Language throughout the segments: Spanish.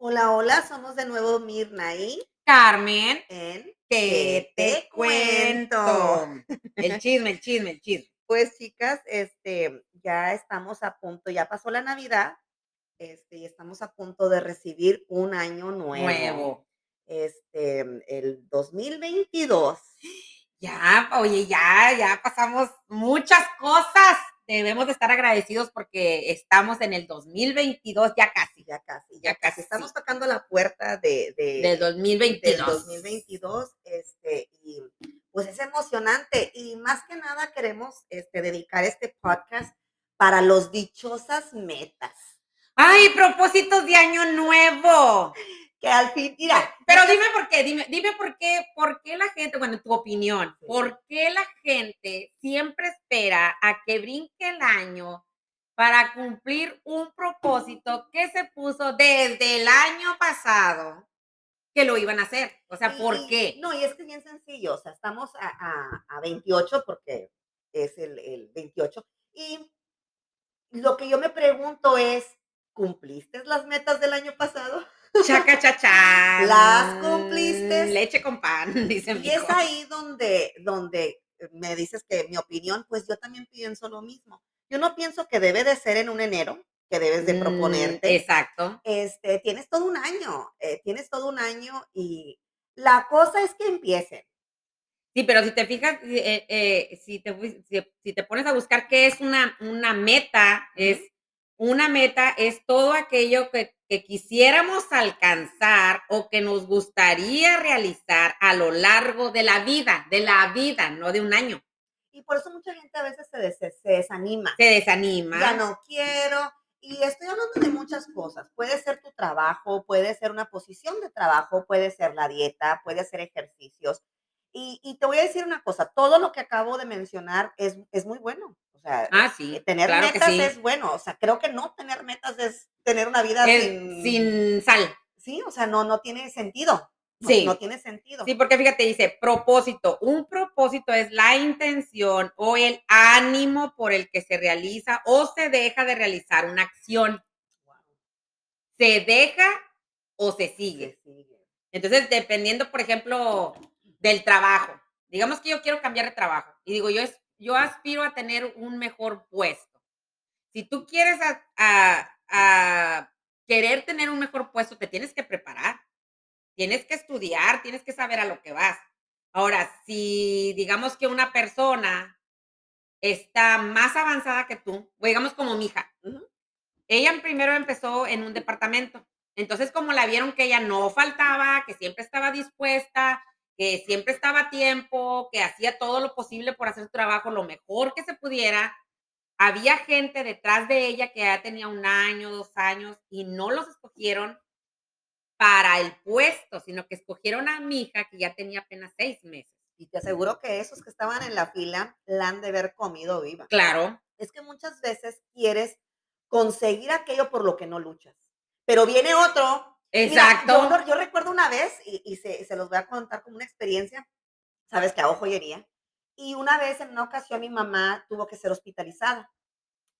Hola, hola, somos de nuevo Mirna y Carmen, en ¿qué te cuento? El chisme, el chisme, el chisme. Pues chicas, este, ya estamos a punto, ya pasó la Navidad, este, y estamos a punto de recibir un año nuevo. Nuevo. Este, el 2022. Ya, oye, ya, ya pasamos muchas cosas. Debemos de estar agradecidos porque estamos en el 2022, ya casi. Ya casi, Ya casi. Estamos tocando la puerta de, de- Del 2022. del 2022, este, y pues es emocionante y más que nada queremos este, dedicar este podcast para los dichosas metas, Ay, propósitos de año nuevo. Que al fin, mira, Pero dime por qué, dime, dime por qué, por qué la gente, bueno, en tu opinión, por qué la gente siempre espera a que brinque el año para cumplir un propósito que se puso desde el año pasado que lo iban a hacer. O sea, y- ¿por qué? No, y es que es bien sencillo, o sea, estamos a, a- a 28 porque es el, el 28 y lo que yo me pregunto es, ¿cumpliste las metas del año pasado? Chaca, chacha. Las cumpliste. Leche con pan, dice mi Y es ahí donde, donde me dices que mi opinión, pues yo también pienso lo mismo. Yo no pienso que debe de ser en un enero, que debes de Mm, proponerte. Exacto. Este, tienes todo un año, eh, tienes todo un año y la cosa es que empiecen. Sí, pero si te fijas, eh, eh, si, te, si, si te pones a buscar qué es una, una meta, es una meta es todo aquello que, que quisiéramos alcanzar o que nos gustaría realizar a lo largo de la vida, de la vida, no de un año. Y por eso mucha gente a veces se, des- se desanima. Se desanima. Ya no quiero. Y estoy hablando de muchas cosas. Puede ser tu trabajo, puede ser una posición de trabajo, puede ser la dieta, puede ser ejercicios. Y, y te voy a decir una cosa, todo lo que acabo de mencionar es, es muy bueno. Sea, Ah, sí. tener claro metas sí. es bueno. O sea, creo que no tener metas es tener una vida Es sin, sin sal. Sí, o sea, no, no tiene sentido. No, Sí. no tiene sentido. Sí, porque fíjate, dice propósito. Un propósito es la intención o el ánimo por el que se realiza o se deja de realizar una acción. Se deja o se sigue. Sí, sigue. Entonces, dependiendo, por ejemplo, del trabajo. Digamos que yo quiero cambiar de trabajo y digo, yo, es, yo aspiro a tener un mejor puesto. Si tú quieres a, a- a querer tener un mejor puesto, te tienes que preparar. Tienes que estudiar, tienes que saber a lo que vas. Ahora, si digamos que una persona está más avanzada que tú, o digamos como mi hija, ella primero empezó en un departamento. Entonces, como la vieron que ella no faltaba, que siempre estaba dispuesta, que siempre estaba a tiempo, que hacía todo lo posible por hacer su trabajo lo mejor que se pudiera, había gente detrás de ella que ya tenía un año, dos años, y no los escogieron para el puesto, sino que escogieron a mi hija que ya tenía apenas seis meses. Y te aseguro que esos que estaban en la fila la han de haber comido viva. Claro, Es que muchas veces quieres conseguir aquello por lo que no luchas. Pero viene otro. Mira, exacto. yo, no- yo recuerdo una vez, y, y se, se los voy a contar como una experiencia, sabes que hago joyería, y una vez en una ocasión mi mamá tuvo que ser hospitalizada.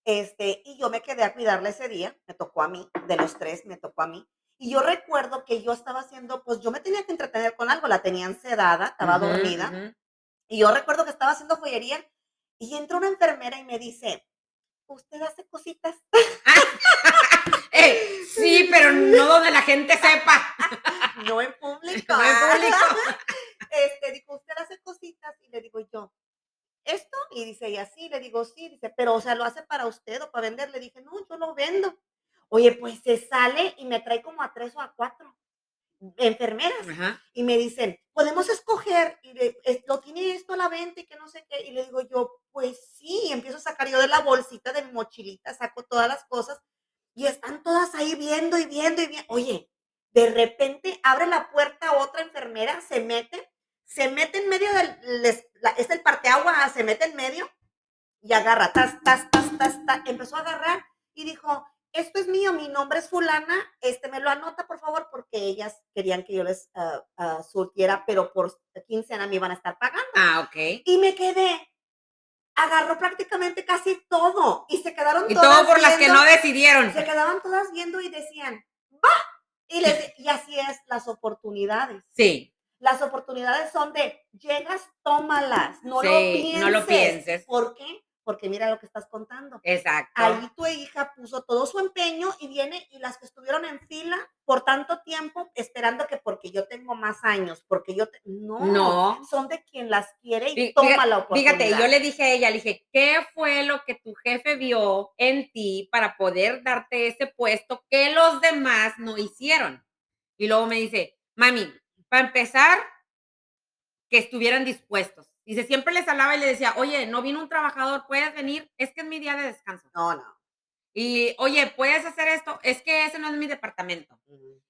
Este, y yo me quedé a cuidarla ese día, me tocó a mí, de los tres me tocó a mí. Y yo recuerdo que yo estaba haciendo, pues yo me tenía que entretener con algo, la tenían sedada, estaba Ujú, dormida. ujú. Y yo recuerdo que estaba haciendo joyería y entra una enfermera y me dice, ¿usted hace cositas? Eh, sí, pero no donde la gente sepa. No en público. No en público. Este, dijo, ¿usted hace cositas? Y le digo yo, ¿esto? Y dice, y así, le digo, sí, dice, pero, o sea, ¿lo hace para usted o para vender? Le dije, no, yo lo vendo. Oye, pues se sale y me trae como a tres o a cuatro enfermeras. Ajá. y me dicen, podemos escoger, y le- lo tiene esto a la venta y que no sé qué, y le digo yo, pues sí, y empiezo a sacar yo de la bolsita de mi mochilita, saco todas las cosas, y están todas ahí viendo y viendo y viendo, oye, de repente abre la puerta otra enfermera, se mete, se mete en medio del, les- la- es el parteagua, se mete en medio, y agarra, tas, tas, tas, tas, tas, empezó a agarrar, y dijo, esto es mío, mi nombre es fulana, este me lo anota por favor, porque ellas querían que yo les ah, ah, surtiera, pero por quincena me iban a estar pagando. Ah, ok. Y me quedé, agarró prácticamente casi todo, y se quedaron Y todas todo por las que viendo, no decidieron. se quedaban todas viendo y decían, va, Y, les- y así es, las oportunidades. Sí, Las oportunidades son de, llegas, tómalas, no lo pienses. no lo pienses. ¿Por qué? Porque mira lo que estás contando. exacto. Ahí tu hija puso todo su empeño y viene y las que estuvieron en fila por tanto tiempo esperando que porque yo tengo más años, porque yo te- no, No. son de quien las quiere y Fí- toma fíjate- la oportunidad. Fíjate, yo le dije a ella, le dije, ¿qué fue lo que tu jefe vio en ti para poder darte ese puesto que los demás no hicieron? Y luego me dice, mami, para empezar, que estuvieran dispuestos. Dice, siempre les hablaba y le decía, oye, no vino un trabajador, puedes venir, es que es mi día de descanso. No, no. Y, oye, puedes hacer esto, es que ese no es mi departamento.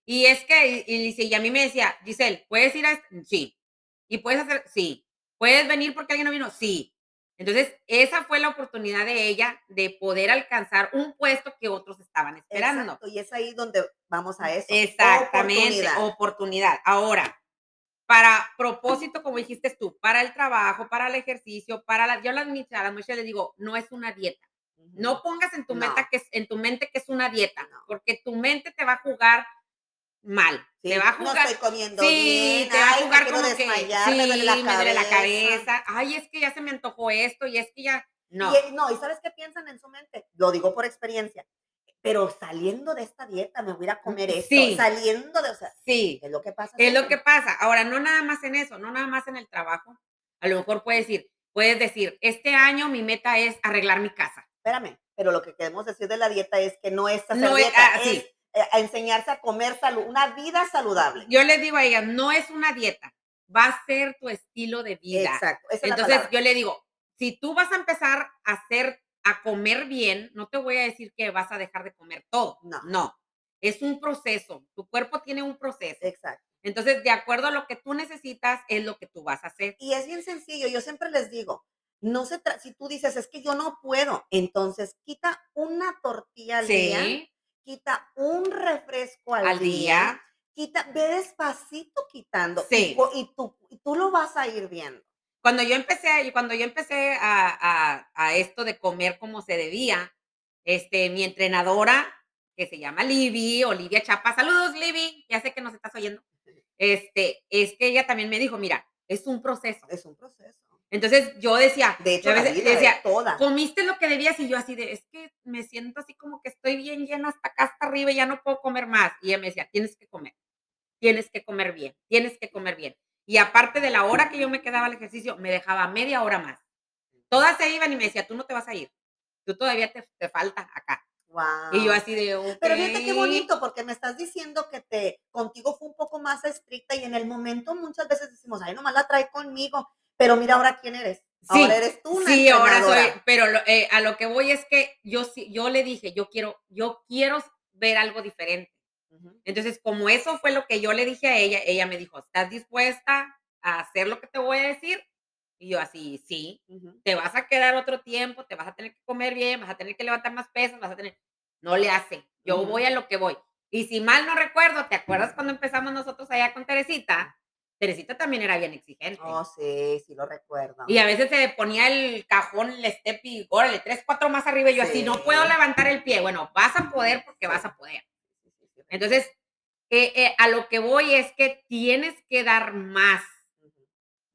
Y es que, y, y dice, y a mí me decía, Giselle, ¿puedes ir a este? Sí. ¿Y puedes hacer? Sí. ¿Puedes venir porque alguien no vino? Sí. Entonces, esa fue la oportunidad de ella de poder alcanzar un puesto que otros estaban esperando. Exacto, y es ahí donde vamos a eso. Exactamente, Oportunidad. oportunidad. Ahora, para propósito, como dijiste tú, para el trabajo, para el ejercicio, para la, yo a las, a las muchachas les digo, no es una dieta. No pongas en tu No. meta que es, en tu mente que es una dieta, No. porque tu mente te va a jugar mal. Sí, te va a no jugar. estoy comiendo sí, bien, te va a ay, jugar como que sí, me duele la la cabeza. cabeza. Ay, es que ya se me antojó esto y es que ya no. Y, no, ¿y sabes qué piensan en su mente? Lo digo por experiencia. Pero saliendo de esta dieta me voy a ir a comer esto. Sí. Saliendo de, o sea, Sí, es lo que pasa. es lo siempre. que pasa. Ahora, no nada más en eso, no nada más en el trabajo. A lo mejor puedes decir, puedes decir, este año mi meta es arreglar mi casa. Espérame, pero lo que queremos decir de la dieta es que no es hacer No es- dieta, ah, es eh, a enseñarse a comer salud, una vida saludable. Yo les digo a ellas, no es una dieta, va a ser tu estilo de vida. Exacto. Entonces yo le digo, si tú vas a empezar a hacer, a comer bien, no te voy a decir que vas a dejar de comer todo. No. No. Es un proceso. Tu cuerpo tiene un proceso. Exacto. Entonces, de acuerdo a lo que tú necesitas, es lo que tú vas a hacer. Y es bien sencillo, yo siempre les digo, no se si tú dices, es que yo no puedo, entonces quita una tortilla al día, Sí, quita un refresco al, al día, día. quita, ve despacito quitando, Sí. y, y tú, y tú lo vas a ir viendo. Cuando yo empecé, cuando yo empecé a, a- a esto de comer como se debía, este, mi entrenadora, que se llama Libby, Olivia Chapa, saludos Libby, ya sé que nos estás oyendo, este, es que ella también me dijo, mira, es un proceso. Es un proceso. Entonces yo decía, De hecho, la veces vida decía, toda. comiste lo que debías y yo así de, es que me siento así como que estoy bien llena hasta acá, hasta arriba y ya no puedo comer más. Y ella me decía, tienes que comer, tienes que comer bien, tienes que comer bien. Y aparte de la hora que yo me quedaba al ejercicio, me dejaba media hora más. Todas se iban y me decía, tú no te vas a ir, tú todavía te, te falta acá. Wow. Y yo así de, ok. Pero fíjate qué bonito, porque me estás diciendo que te contigo fue un poco más estricta y en el momento muchas veces decimos, ay, nomás la trae conmigo, pero mira ahora quién eres. Sí, ahora eres tú una Sí, ahora soy, pero eh, a lo que voy es que yo sí, yo le dije, yo quiero, yo quiero ver algo diferente. Entonces, como eso fue lo que yo le dije a ella, ella me dijo, ¿estás dispuesta a hacer lo que te voy a decir? Y yo así, sí, Ujú. te vas a quedar otro tiempo, te vas a tener que comer bien, vas a tener que levantar más pesas, vas a tener... No le hace, yo voy a lo que voy. Y si mal no recuerdo, ¿te acuerdas cuando empezamos nosotros allá con Teresita? Teresita también era bien exigente. Oh, sí, sí lo recuerdo. Y a veces se ponía el cajón, el step y órale, tres, cuatro más arriba. Y yo así, no puedo levantar el pie. Bueno, vas a poder porque vas a poder. Entonces, eh, eh, a lo que voy es que tienes que dar más.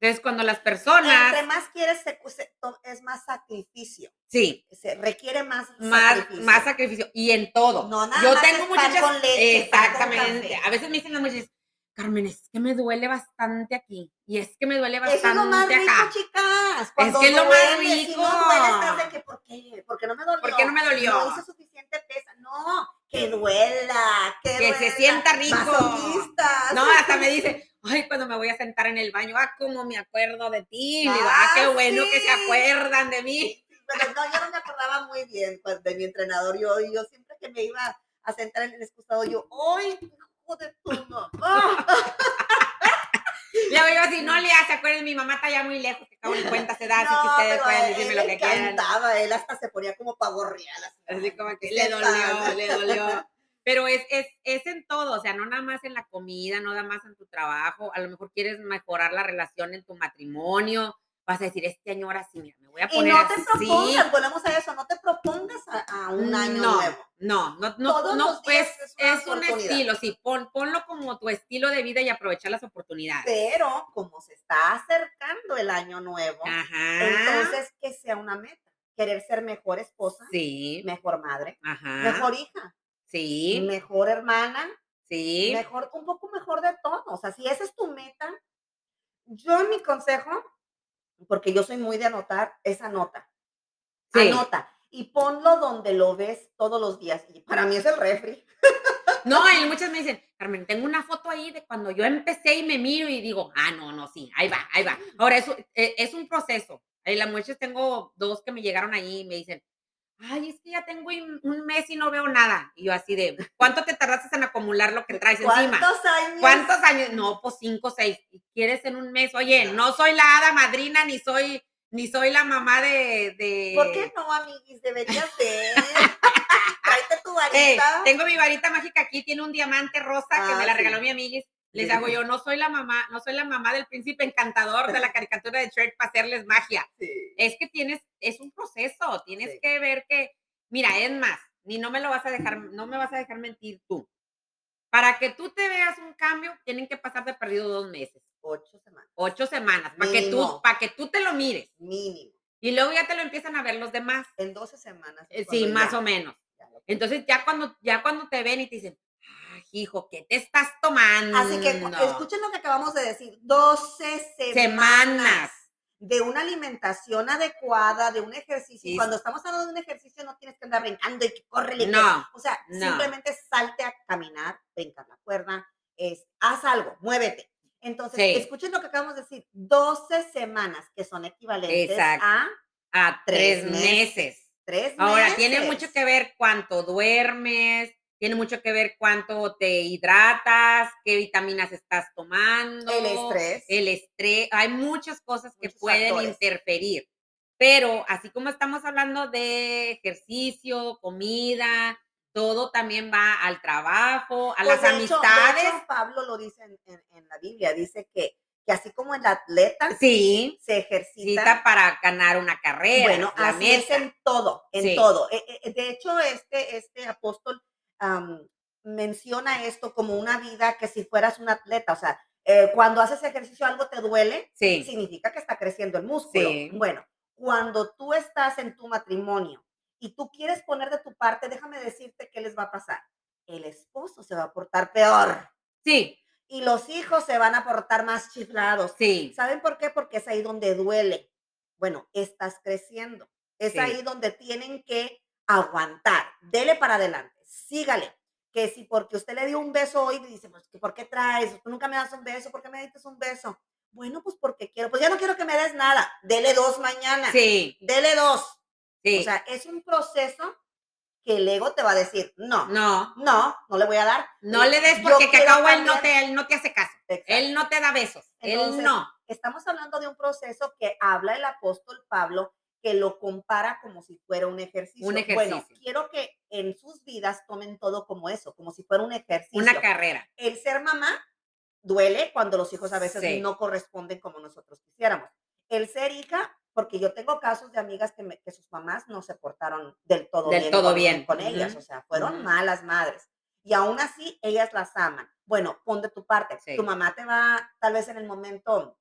Entonces, cuando las Entre personas, más quieres, es más sacrificio. sí, Se requiere más más, sacrificio. más sacrificio y en todo. No, nada Yo más tengo es muchachas, con leche, con exactamente. café. A veces me dicen las muchachas, Carmen, es que me duele bastante aquí y es que me duele bastante es lo más rico, acá. chicas. Cuando que es lo más duele, Si rico. no duele, estás de que, ¿por qué? ¿Por qué no me dolió? ¿Por qué no me dolió? No hice suficiente pesa. No, que duela, que, Que se sienta rico. No, hasta me dice, ay, cuando me voy a sentar en el baño, ah, cómo me acuerdo de ti. Digo, ah, qué Ah, bueno que se acuerdan de mí. Pero no, yo no me acordaba muy bien pues, de mi entrenador. Yo, yo siempre que me iba a sentar en el excusado, yo, ¡ay, hijo de tu mamá! Le digo así, no le hace, acuerden, mi mamá está ya muy lejos, que acabo de cuenta se da, así que No, ustedes a pueden decirme lo que quieran. él hasta se ponía como pavo real. Así, como que ¿qué le dolió, le dolió. Pero es, es, es en todo, o sea, no nada más en la comida, no nada más en tu trabajo. A lo mejor quieres mejorar la relación en tu matrimonio, vas a decir, este año ahora sí, mira, me voy a Y poner no te así. propongas, volvemos a eso, no te propongas a, a un año no, nuevo. No, no, no, Todos no, pues es es un estilo, sí, pon, ponlo como tu estilo de vida y aprovechar las oportunidades. Pero como se está acercando el año nuevo, Ajá. entonces que sea una meta. Querer ser mejor esposa, sí, mejor madre, ajá. mejor hija, Sí, mejor hermana, sí. mejor, un poco mejor de todo. O sea, si esa es tu meta, yo mi consejo, porque yo soy muy de anotar, es anota. Sí. Anota. Y ponlo donde lo ves todos los días. Y para mí es el refri. No, y muchas me dicen, Carmen, tengo una foto ahí de cuando yo empecé y me miro y digo, ah, no, no, sí, ahí va, ahí va. Ahora, es, un- eh, es un proceso. Ahí las muchas tengo dos que me llegaron ahí y me dicen, ay, es que ya tengo un mes y no veo nada. Y yo así de, ¿cuánto te tardaste en acumular lo que traes encima? ¿Cuántos años? ¿Cuántos años? No, pues cinco, seis. ¿Y quieres en un mes? Oye, no soy la hada madrina, ni soy, ni soy la mamá de. de... ¿Por qué no, amiguis? Deberías ser. Tráete tu Eh, varita. tengo mi varita mágica aquí, tiene un diamante rosa que Ah, me la sí. regaló mi amiguis. Les hago yo, no soy la mamá, no soy la mamá del príncipe encantador de la caricatura de Shrek para hacerles magia. Sí. Es que tienes, es un proceso, tienes Sí. que ver que, mira, es más, ni no me lo vas a dejar, no me vas a dejar mentir tú. Para que tú te veas un cambio, tienen que pasar de perdido dos meses, Ocho semanas. ocho semanas, para que tú, para que tú te lo mires. Mínimo. Y luego ya te lo empiezan a ver los demás. En 12 semanas. Eh, Sí, más ya- o menos. ya Entonces ya cuando, ya cuando te ven y te dicen, hijo, ¿qué te estás tomando? Así que cu- escuchen lo que acabamos de decir. 12 semanas. Semanas. de una alimentación adecuada, de un ejercicio. Y Sí. cuando estamos hablando de un ejercicio, no tienes que andar brincando y que corre. No, O sea, no. simplemente salte a caminar, brincar la cuerda, es, haz algo, muévete. Entonces, Sí. escuchen lo que acabamos de decir. 12 semanas, que son equivalentes Exacto. a A tres Tres meses. meses. tres Ahora, tiene mucho que ver cuánto duermes, tiene mucho que ver cuánto te hidratas, qué vitaminas estás tomando. El estrés. El estrés. Hay muchas cosas que Muchos pueden factores. interferir. Pero así como estamos hablando de ejercicio, comida, todo también va al trabajo, a Pues, las hecho- de amistades. hecho, Pablo lo dice en, en- en la Biblia, dice que, que así como el atleta sí, se ejercita, para ganar una carrera. bueno, así es meta. en todo, en Sí. todo. Eh, eh, De hecho, este, este apóstol menciona esto como una vida que si fueras un atleta, o sea, eh, cuando haces ejercicio algo te duele, Sí, significa que está creciendo el músculo. Sí. Bueno, cuando tú estás en tu matrimonio y tú quieres poner de tu parte, déjame decirte qué les va a pasar. El esposo se va a portar peor sí, y los hijos se van a portar más chiflados. sí. ¿Saben por qué? Porque es ahí donde duele. Bueno, estás creciendo. Es Sí. ahí donde tienen que aguantar. Dele para adelante. Sígale. Que si porque usted le dio un beso hoy, dice, pues, ¿que ¿por qué traes? Tú nunca me das un beso. ¿Por qué me diste un beso? Bueno, pues porque quiero. Pues ya no quiero que me des nada. Dele dos mañana. Sí, Dele dos. sí. O sea, es un proceso que el ego te va a decir, no, no, no, no, le voy a dar. no le des porque quiero Cacao él no te, él no te hace caso. Exacto. Él no te da besos. él no. Estamos hablando de un proceso que habla el apóstol Pablo, que lo compara como si fuera un ejercicio. Un Bueno, ejercicio. quiero que en sus vidas tomen todo como eso, como si fuera un ejercicio. Una carrera. El ser mamá duele cuando los hijos a veces Sí. no corresponden como nosotros quisiéramos. El ser hija, porque yo tengo casos de amigas que, me- que sus mamás no se portaron del todo Del bien, todo con, bien. con ellas, Ujú, o sea, fueron ujú. malas madres. Y aún así, ellas las aman. Bueno, pon de tu parte. Sí. Tu mamá te va, tal vez en el momento,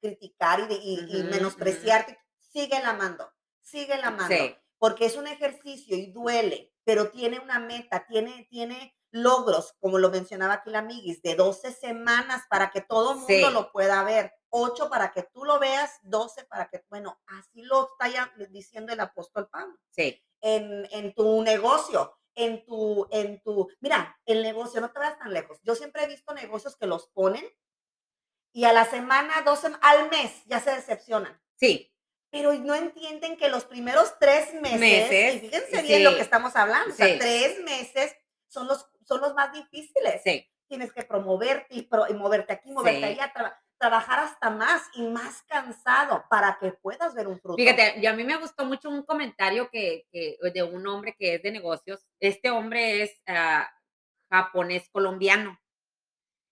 criticar y, de- y- y Ujú, menospreciarte. Sigue amando, sigue amando Sí. porque es un ejercicio y duele, pero tiene una meta, tiene, tiene logros, como lo mencionaba aquí la amiguis, de 12 semanas para que todo el mundo Sí. lo pueda ver, 8 para que tú lo veas, 12 para que, bueno, así lo está ya diciendo el apóstol Pablo. Sí. En, en tu negocio, en tu, en tu, mira, el negocio, no te vayas tan lejos. Yo siempre he visto negocios que los ponen y a la semana, dos, al mes ya se decepcionan Sí. Pero no entienden que los primeros tres meses, Meses, y fíjense bien lo que estamos hablando, o sea, Sí. tres meses son los, son los más difíciles. Sí. Tienes que promoverte y, pro- y moverte aquí, moverte allá, tra- trabajar hasta más y más cansado para que puedas ver un fruto. Fíjate, y a mí me gustó mucho un comentario que, que- de un hombre que es de negocios. Este hombre es ah, japonés colombiano.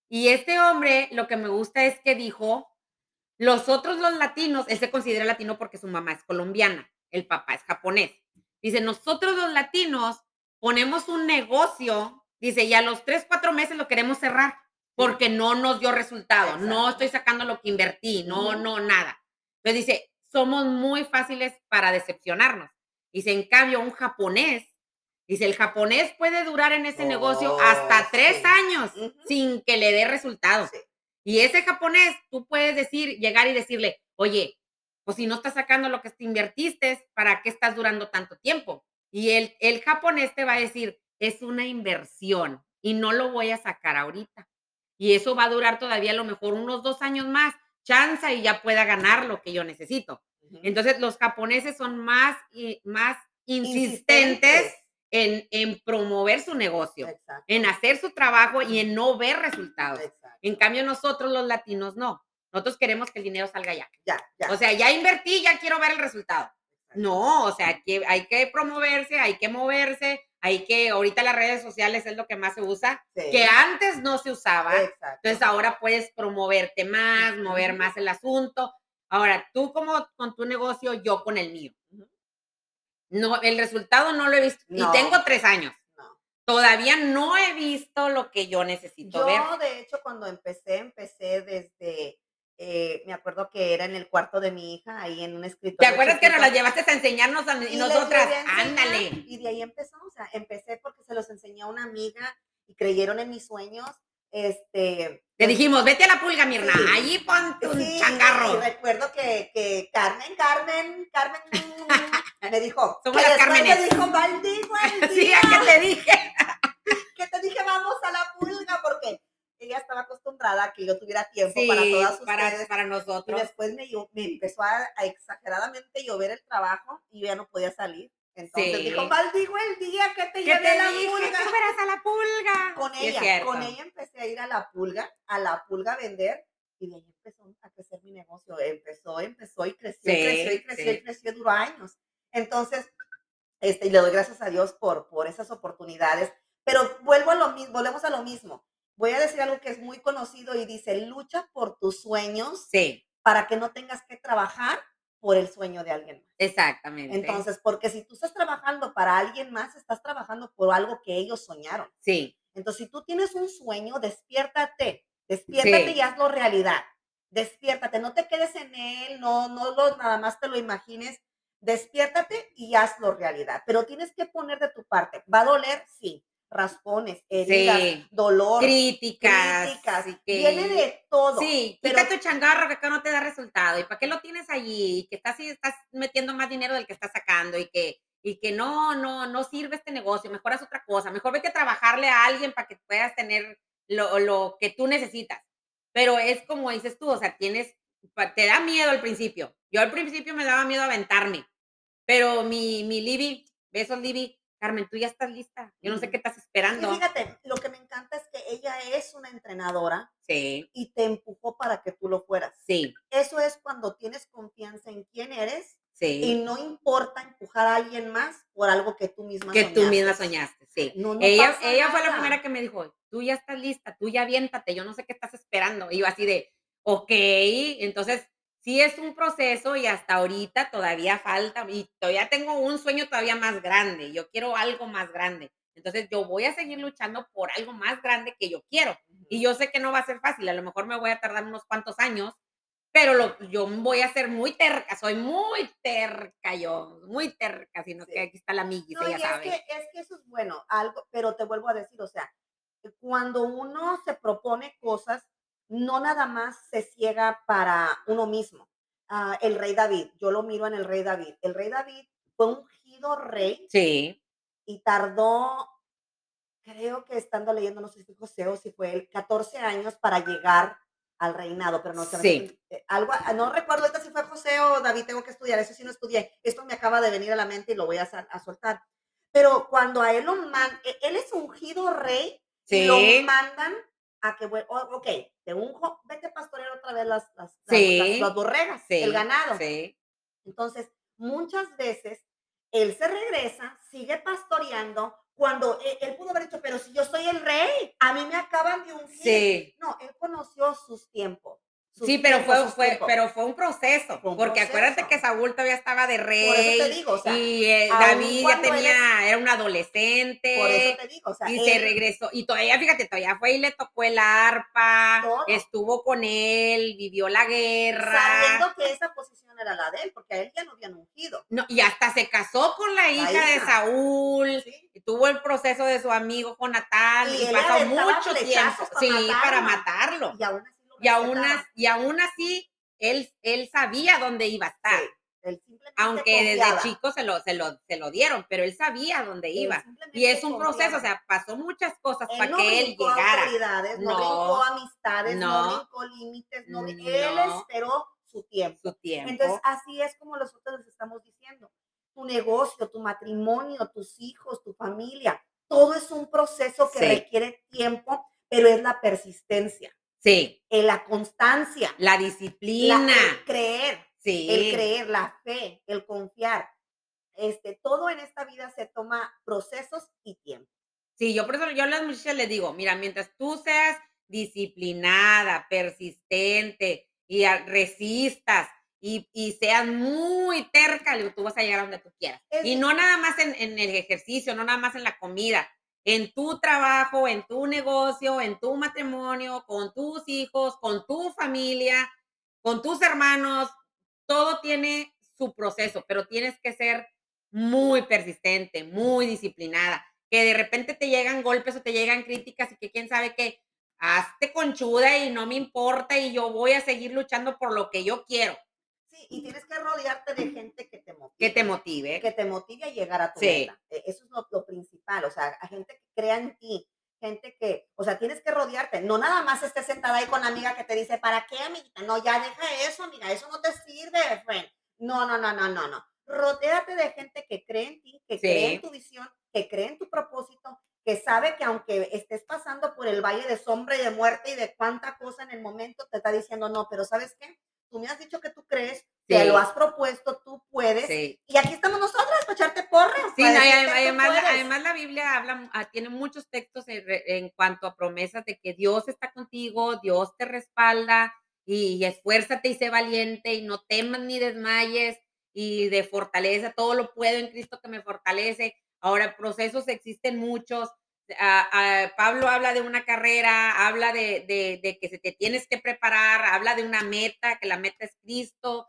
Y este hombre, lo que me gusta es que dijo, Los otros, los latinos, él se considera latino porque su mamá es colombiana, el papá es japonés. Dice, nosotros los latinos ponemos un negocio, dice, y a los tres, cuatro meses lo queremos cerrar porque no nos dio resultado, no estoy sacando lo que invertí, no, no, nada. Entonces dice, somos muy fáciles para decepcionarnos. Dice, en cambio, un japonés, dice, el japonés puede durar en ese negocio hasta oh, tres años sin que le dé resultados. Y ese japonés, tú puedes decir, llegar y decirle, oye, pues si no estás sacando lo que te invertiste, ¿para qué estás durando tanto tiempo? Y el, el japonés te va a decir, es una inversión y no lo voy a sacar ahorita. Y eso va a durar todavía a lo mejor unos dos años más, chanza y ya pueda ganar lo que yo necesito. Entonces, los japoneses son más, y, más insistentes, En, en, promover su negocio, en hacer su trabajo y en no ver resultados. En cambio, nosotros los latinos no. Nosotros queremos que el dinero salga ya. Ya, ya. O sea, ya invertí, ya quiero ver el resultado. No, o sea, que hay que promoverse, hay que moverse, hay que, ahorita las redes sociales es lo que más se usa, que antes no se usaba. Entonces ahora puedes promoverte más, mover más el asunto. Ahora, tú como con tu negocio, yo con el mío. No, el resultado no lo he visto. Y tengo tres años. Todavía no he visto lo que yo necesito ver. Yo, de hecho, cuando empecé, empecé desde, eh, me acuerdo que era en el cuarto de mi hija, ahí en un escritorio. ¿Te acuerdas que nos la llevaste a enseñarnos a, y, nosotras? Ándale. Y de ahí empezó, o sea, empecé porque se los enseñó una amiga y creyeron en mis sueños. Este. Te dijimos, vete a la pulga, Mirna, allí ponte un changarro. Y recuerdo que, que Carmen, Carmen, Carmen me dijo. Somos las. Me dijo, día. Sí, que te dije. Que te dije, vamos a la pulga, porque ella estaba acostumbrada a que yo tuviera tiempo para todas ustedes. Para, nosotros. Y después me, me empezó a, exageradamente llover el trabajo y yo ya no podía salir. Entonces dijo, maldigo el día que te llevé a la pulga. Que fueras a la pulga. Con ella, con ella empecé a ir a la pulga, a la pulga a vender y de ahí empezó a crecer mi negocio. Empezó, empezó y creció, creció y creció y creció, duró años. Entonces, este, y le doy gracias a Dios por, por esas oportunidades. Pero vuelvo a lo mismo, volvemos a lo mismo. Voy a decir algo que es muy conocido y dice, lucha por tus sueños sí. para que no tengas que trabajar por el sueño de alguien más. Exactamente. Entonces, porque si tú estás trabajando para alguien más, estás trabajando por algo que ellos soñaron. Sí. Entonces, si tú tienes un sueño, despiértate, despiértate y hazlo realidad. Despiértate, no te quedes en él, no, no lo, nada más te lo imagines. Despiértate y hazlo realidad. Pero tienes que poner de tu parte. ¿Va a doler? Sí raspones, heridas, dolor, críticas, críticas que... viene de todo. Sí, pero... quita tu changarro que acá no te da resultado. ¿Y para qué lo tienes allí? Y que estás, estás metiendo más dinero del que estás sacando y que, y que no, no, no sirve este negocio, mejor haz otra cosa. Mejor vete a trabajarle a alguien para que puedas tener lo, lo que tú necesitas. Pero es como dices tú, o sea, tienes, te da miedo al principio. Yo al principio me daba miedo aventarme, pero mi, mi Libby, besos Libby, Carmen, tú ya estás lista. Yo no sé qué estás esperando. Y fíjate, lo que me encanta es que ella es una entrenadora. Sí. Y te empujó para que tú lo fueras. Sí. Eso es cuando tienes confianza en quién eres. Sí. Y no importa empujar a alguien más por algo que tú misma que tú misma soñaste, sí. ella ella fue la primera que me dijo, tú ya estás lista, tú ya aviéntate, yo no sé qué estás esperando. Y yo así de, ok, entonces sí es un proceso y hasta ahorita todavía falta y todavía tengo un sueño todavía más grande. Yo quiero algo más grande. Entonces yo voy a seguir luchando por algo más grande que yo quiero. Y yo sé que no va a ser fácil. A lo mejor me voy a tardar unos cuantos años, pero lo, yo voy a ser muy terca. Soy muy terca yo, muy terca, sino que aquí está la amiguita, no, ya es Que, es que eso es bueno, algo, pero te vuelvo a decir, o sea, cuando uno se propone cosas, no nada más se ciega para uno mismo. Ah, el rey David, yo lo miro en el rey David. El rey David fue ungido rey. Sí. Y tardó, creo que estando leyendo, no sé si fue José o si fue él, 14 años para llegar al reinado, pero no sé. Sí. Eh, algo, ah, no recuerdo si fue José o David, tengo que estudiar, eso sí no estudié. Esto me acaba de venir a la mente y lo voy a, a soltar. Pero cuando a él lo mandan, e, él es ungido rey, y lo mandan a que, ok, te unjo, vete a pastorear otra vez las, las, las, borregas, el ganado. Sí. Entonces, muchas veces él se regresa, sigue pastoreando, cuando él, él, pudo haber dicho, pero si yo soy el rey, a mí me acaban de ungir. Sí. No, él conoció sus tiempos, Sí, pero fue, fue, pero fue un proceso, un porque acuérdate que Saúl todavía estaba de Por rey eso te digo, o sea, y eh, David ya tenía, era un por eso adolescente te digo, o sea, y se regresó y todavía, fíjate, todavía fue y le tocó el arpa, Todo. estuvo con él, vivió la guerra. sabiendo que esa posición era la de él, porque a él ya no habían ungido. No, y hasta se casó con la hija, de. Saúl, ¿sí? y tuvo el proceso de su amigo Jonatán, Y pasó mucho tiempo, sí, para matarlo. Y aún así Y aún, as- y aún así, él, él sabía dónde iba a estar. Sí, él Aunque desde confiaba. chico se lo, se, lo, se lo dieron, pero él sabía dónde iba. Y es un proceso, confiaba. o sea, pasó muchas cosas Él para no que él llegara. autoridades, no, No. brincó amistades, no, No. brincó límites, no, brin- él No. esperó su tiempo. Su tiempo. Entonces, así es como nosotros les estamos diciendo. Tu negocio, tu matrimonio, tus hijos, tu familia, todo es un proceso que Sí. requiere tiempo, pero es la persistencia, sí, eh, la constancia, la la- disciplina. el creer, sí. el creer, la fe, el confiar. Este, todo en esta vida se toma procesos y tiempo. Sí, yo por eso yo a las muchachas les digo, mira, mientras tú seas disciplinada, persistente y resistas y, y seas muy terca, tú vas a llegar a donde tú quieras. Es- Y no nada más en, en el ejercicio, no nada más en la comida, en tu trabajo, en tu negocio, en tu matrimonio, con tus hijos, con tu familia, con tus hermanos, todo tiene su proceso, pero tienes que ser muy persistente, muy disciplinada, que de repente te llegan golpes o te llegan críticas y que quién sabe qué, hazte conchuda y no me importa y yo voy a seguir luchando por lo que yo quiero, y tienes que rodearte de gente que te motive. que te motive. que te motive a llegar a tu Sí. meta. E- Eso es lo, lo principal, o sea, a gente que crea en ti, gente que, o sea, tienes que rodearte, no nada más estés sentada ahí con la amiga que te dice, ¿para qué, amiguita? No, ya deja eso, amiga, eso no te sirve, friend. No, no, no, no, no, no. Rodéate de gente que cree en ti, que cree en tu visión, que cree en tu propósito, que sabe que aunque estés pasando por el valle de sombra y de muerte y de cuánta cosa en el momento, te está diciendo, no, pero ¿sabes qué? Tú me has dicho que tú crees, te lo has propuesto, tú puedes, Sí. y aquí estamos nosotras para echarte porras. Sí, para no, y decirte, "Tú además, la- puedes". además la Biblia habla, ah, tiene muchos textos en cuanto a promesas de que Dios está contigo, Dios te respalda y, y esfuérzate y sé valiente y no temas ni desmayes y de fortaleza, todo lo puedo en Cristo que me fortalece. Ahora, procesos existen muchos. Pablo habla de una carrera, habla de, de- de que te tienes que preparar, habla de una meta, que la meta es Cristo.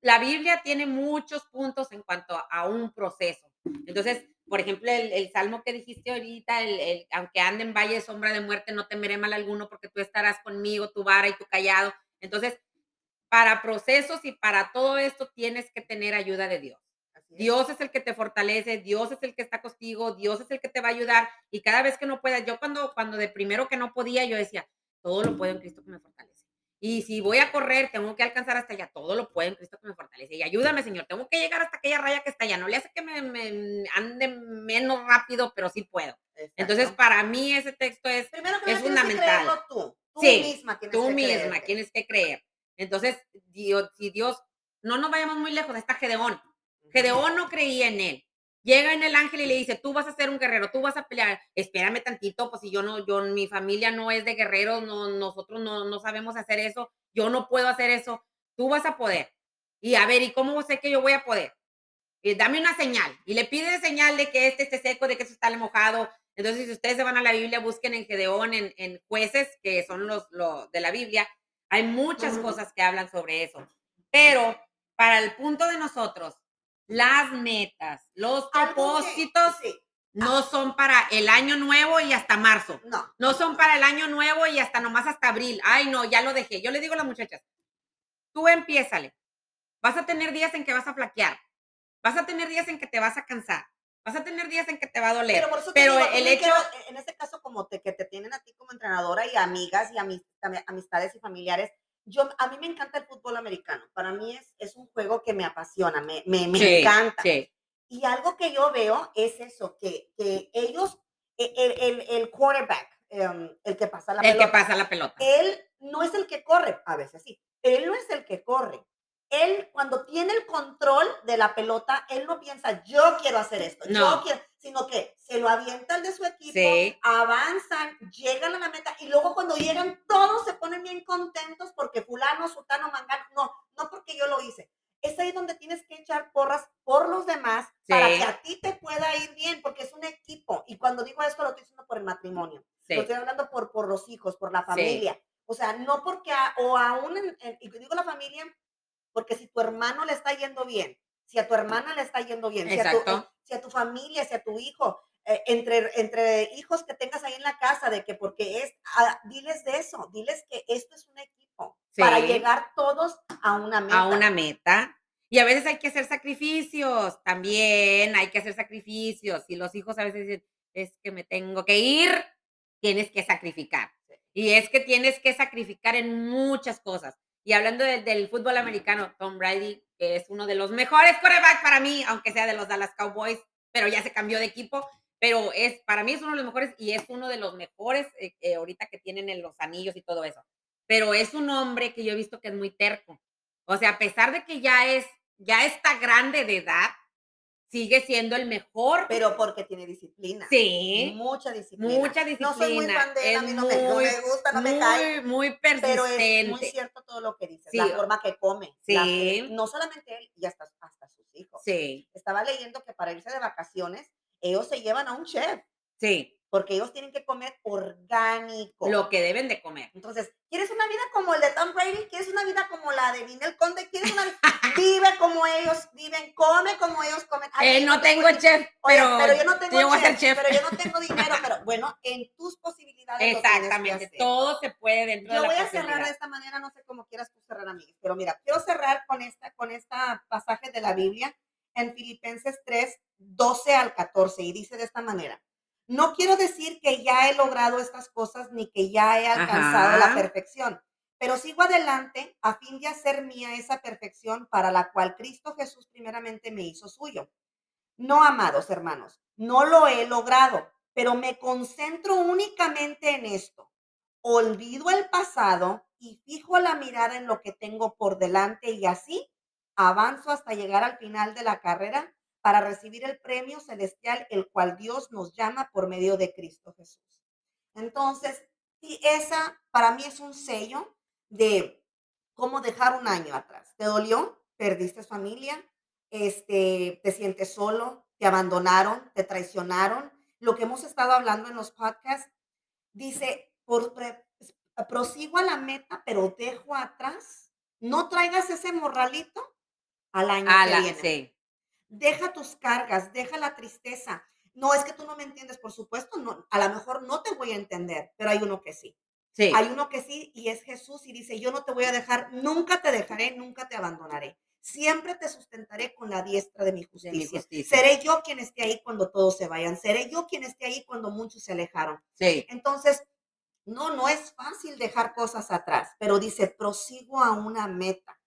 La Biblia tiene muchos puntos en cuanto a, un proceso. Entonces, por ejemplo, el, salmo que dijiste ahorita, el, el, aunque ande en valle sombra de muerte, no temeré mal alguno porque tú estarás conmigo, tu vara y tu callado. Entonces, para procesos y para todo esto tienes que tener ayuda de Dios. Dios es el que te fortalece, Dios es el que está contigo, Dios es el que te va a ayudar. Y cada vez que no puedas, yo cuando, cuando de primero que no podía, yo decía, todo lo puedo en Cristo que me fortalece. Y si voy a correr, tengo que alcanzar hasta allá, todo lo puedo en Cristo que me fortalece. Y ayúdame, Señor, tengo que llegar hasta aquella raya que está allá. No le hace que me, me ande menos rápido, pero sí puedo. Exacto. Entonces, para mí ese texto es primero que es que fundamental. tú. Tú Sí, misma tienes tú que misma creerte. tienes que creer. Entonces, Dios, si Dios, no nos vayamos muy lejos, está Gedeón. Gedeón no creía en él. Llega en el ángel y le dice, tú vas a ser un guerrero, tú vas a pelear. Espérame tantito, pues si yo no, yo, mi familia no es de guerreros, no, nosotros no, no sabemos hacer eso, yo no puedo hacer eso, tú vas a poder. Y a ver, ¿y cómo sé que yo voy a poder? Eh, dame una señal. Y le pide señal de que este esté seco, de que eso está mojado. Entonces, si ustedes se van a la Biblia, busquen en Gedeón, en, en jueces, que son los, los de la Biblia. Hay muchas cosas que hablan sobre eso. Pero para el punto de nosotros, las metas, los que- propósitos sí, no son para el año nuevo y hasta marzo. no. No son para el año nuevo y hasta nomás hasta abril. Ay, no, ya lo dejé. Yo le digo a las muchachas, tú empiézale. Vas a tener días en que vas a flaquear. Vas a tener días en que te vas a cansar. Vas a tener días en que te va a doler. Pero por eso te Pero digo, el que hecho- en este caso, como te, que te tienen a ti como entrenadora y amigas y amis- ami- amistades y familiares, yo, a mí me encanta el fútbol americano. Para mí es, es un juego que me apasiona, me, me, me Sí, encanta. sí. Y algo que yo veo es eso, que, que ellos, e- el, el, el quarterback, em, el que pasa la El que pelota, pasa la pelota. él no es el que corre, a veces sí, él no es el que corre él cuando tiene el control de la pelota, él no piensa, yo quiero hacer esto, no. yo quiero, sino que se lo avientan de su equipo, sí. avanzan, llegan a la meta y luego cuando llegan todos se ponen bien contentos porque fulano, sutano, mangano, no, no porque yo lo hice. Es ahí donde tienes que echar porras por los demás sí. para que a ti te pueda ir bien, porque es un equipo. Y cuando digo esto, lo estoy diciendo por el matrimonio, sí. lo estoy hablando por, por los hijos, por la familia. O sea, no porque, a, o aún, en, en, y digo la familia, porque si tu hermano le está yendo bien, si a tu hermana le está yendo bien, si a, tu, si a, tu, familia, si a tu hijo, eh, entre, entre hijos que tengas ahí en la casa, de que porque es, ah, diles de eso, diles que esto es un equipo para llegar todos a una meta. A una meta. Y a veces hay que hacer sacrificios, también hay que hacer sacrificios. Y los hijos a veces dicen, es que me tengo que ir, tienes que sacrificar. Y es que tienes que sacrificar en muchas cosas. Y hablando del fútbol americano, Tom Brady, que es uno de los mejores quarterbacks para mí, aunque sea de los Dallas Cowboys, pero ya se cambió de equipo, pero es para mí es uno de los mejores y es uno de los mejores eh, ahorita que tienen en los anillos y todo eso. Pero es un hombre que yo he visto que es muy terco. O sea, a pesar de que ya es, ya está grande de edad, sigue siendo el mejor. Pero porque tiene disciplina. Sí. Mucha disciplina. Mucha disciplina. No soy muy fan de él, a mí no, me, gusta, no me cae. Muy persistente. Pero es muy cierto todo lo que dice, la forma que come. Sí. no solamente él, y hasta, hasta sus hijos. Sí. Estaba leyendo que para irse de vacaciones, ellos se llevan a un chef. Sí porque ellos tienen que comer orgánico. Lo que deben de comer. Entonces, ¿quieres una vida como el de Tom Brady? ¿Quieres una vida como la de Vinel Conde? ¿Quieres una vida? Vive como ellos viven, come como ellos comen. eh, no, tengo, chef, pero, pero, yo no tengo chef, pero yo no tengo dinero, pero bueno, en tus posibilidades. Exactamente, todo se puede dentro yo de la voy a cerrar de esta manera, no sé cómo quieras tú cerrar, amigos, pero mira, quiero cerrar con esta, con esta pasaje de la Biblia en Filipenses 3, 12 al 14, y dice de esta manera. No quiero decir que ya he logrado estas cosas ni que ya he alcanzado la perfección, pero sigo adelante a fin de hacer mía esa perfección para la cual Cristo Jesús primeramente me hizo suyo. No, amados hermanos, no lo he logrado, pero me concentro únicamente en esto. Olvido el pasado y fijo la mirada en lo que tengo por delante y así avanzo hasta llegar al final de la carrera para recibir el premio celestial, el cual Dios nos llama por medio de Cristo Jesús. Entonces, y esa para mí es un sello de cómo dejar un año atrás. ¿Te dolió? ¿Perdiste familia? Este, ¿Te sientes solo? ¿Te abandonaron? ¿Te traicionaron? Lo que hemos estado hablando en los podcasts dice, por, prosigo a la meta, pero dejo atrás. No traigas ese morralito al año que viene deja tus cargas, deja la tristeza. No es que tú no me entiendes, por supuesto, no, a lo mejor no te voy a entender, pero hay uno que sí. Sí. Hay uno que sí y es Jesús y dice, yo no te voy a dejar, nunca te dejaré, nunca te abandonaré. Siempre te sustentaré con la diestra de mi justicia. Seré yo quien esté ahí cuando todos se vayan. Seré yo quien esté ahí cuando muchos se alejaron. Sí. Entonces, no, no es fácil dejar cosas atrás, pero dice, prosigo a una meta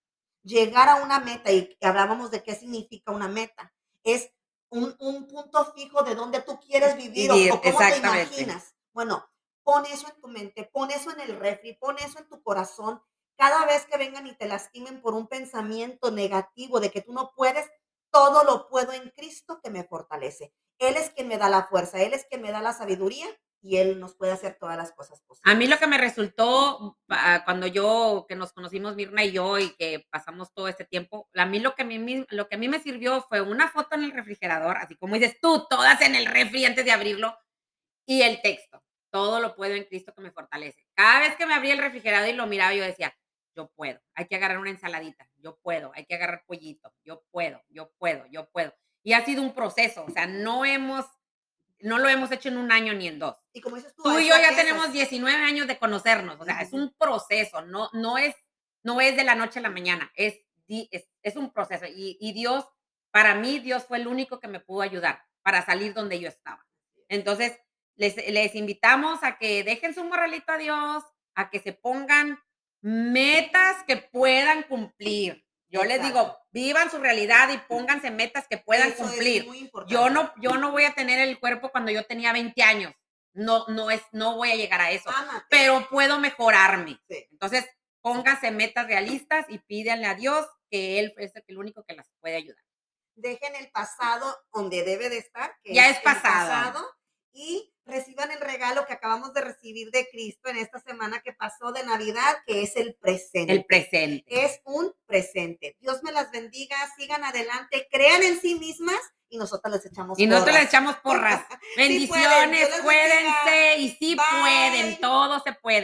llegar a una meta, y hablábamos de qué significa una meta, es un, punto fijo de donde tú quieres vivir, o, cómo te imaginas. Bueno, pon eso en tu mente, pon eso en el refri, pon eso en tu corazón. Cada vez que vengan y te lastimen por un pensamiento negativo de que tú no puedes, todo lo puedo en Cristo que me fortalece. Él es quien me da la fuerza, Él es quien me da la sabiduría y Él nos puede hacer todas las cosas posibles. A mí lo que me resultó ah, cuando yo, que nos conocimos Mirna y yo y que pasamos todo este tiempo, a mí lo que a mí, lo que a mí me sirvió fue una foto en el refrigerador, así como dices tú, todas en el refri antes de abrirlo, y el texto, todo lo puedo en Cristo que me fortalece. Cada vez que me abría el refrigerador y lo miraba, yo decía, yo puedo, hay que agarrar una ensaladita, yo puedo, hay que agarrar pollito, yo puedo, yo puedo, yo puedo. Y ha sido un proceso, o sea, no hemos no lo hemos hecho en un año ni en dos. Y como dices tú, tú y yo ya tenemos 19 años de conocernos, o sea, es un proceso, no, no, es, no es de la noche a la mañana, es, es, es un proceso. Y, y, Dios, para mí, Dios fue el único que me pudo ayudar para salir donde yo estaba. Entonces, les, les invitamos a que dejen su morralito a Dios, a que se pongan metas que puedan cumplir. Yo les digo, vivan su realidad y pónganse metas que puedan cumplir. yo no, yo no voy a tener el cuerpo cuando yo tenía 20 años. No, no es, no voy a llegar a eso. Pero puedo mejorarme. Entonces, pónganse metas realistas y pídanle a Dios que Él es el único que las puede ayudar. Dejen el pasado donde debe de estar. Que ya es, pasado. Y reciban el regalo que acabamos de recibir de Cristo en esta semana que pasó de Navidad, que es el presente. El presente. Es un presente. Dios me las bendiga, sigan adelante, crean en sí mismas y nosotros les echamos Y nosotros les porras. echamos porras. pueden, Bendiciones, bendiga. cuídense y sí Bye. pueden, todo se puede.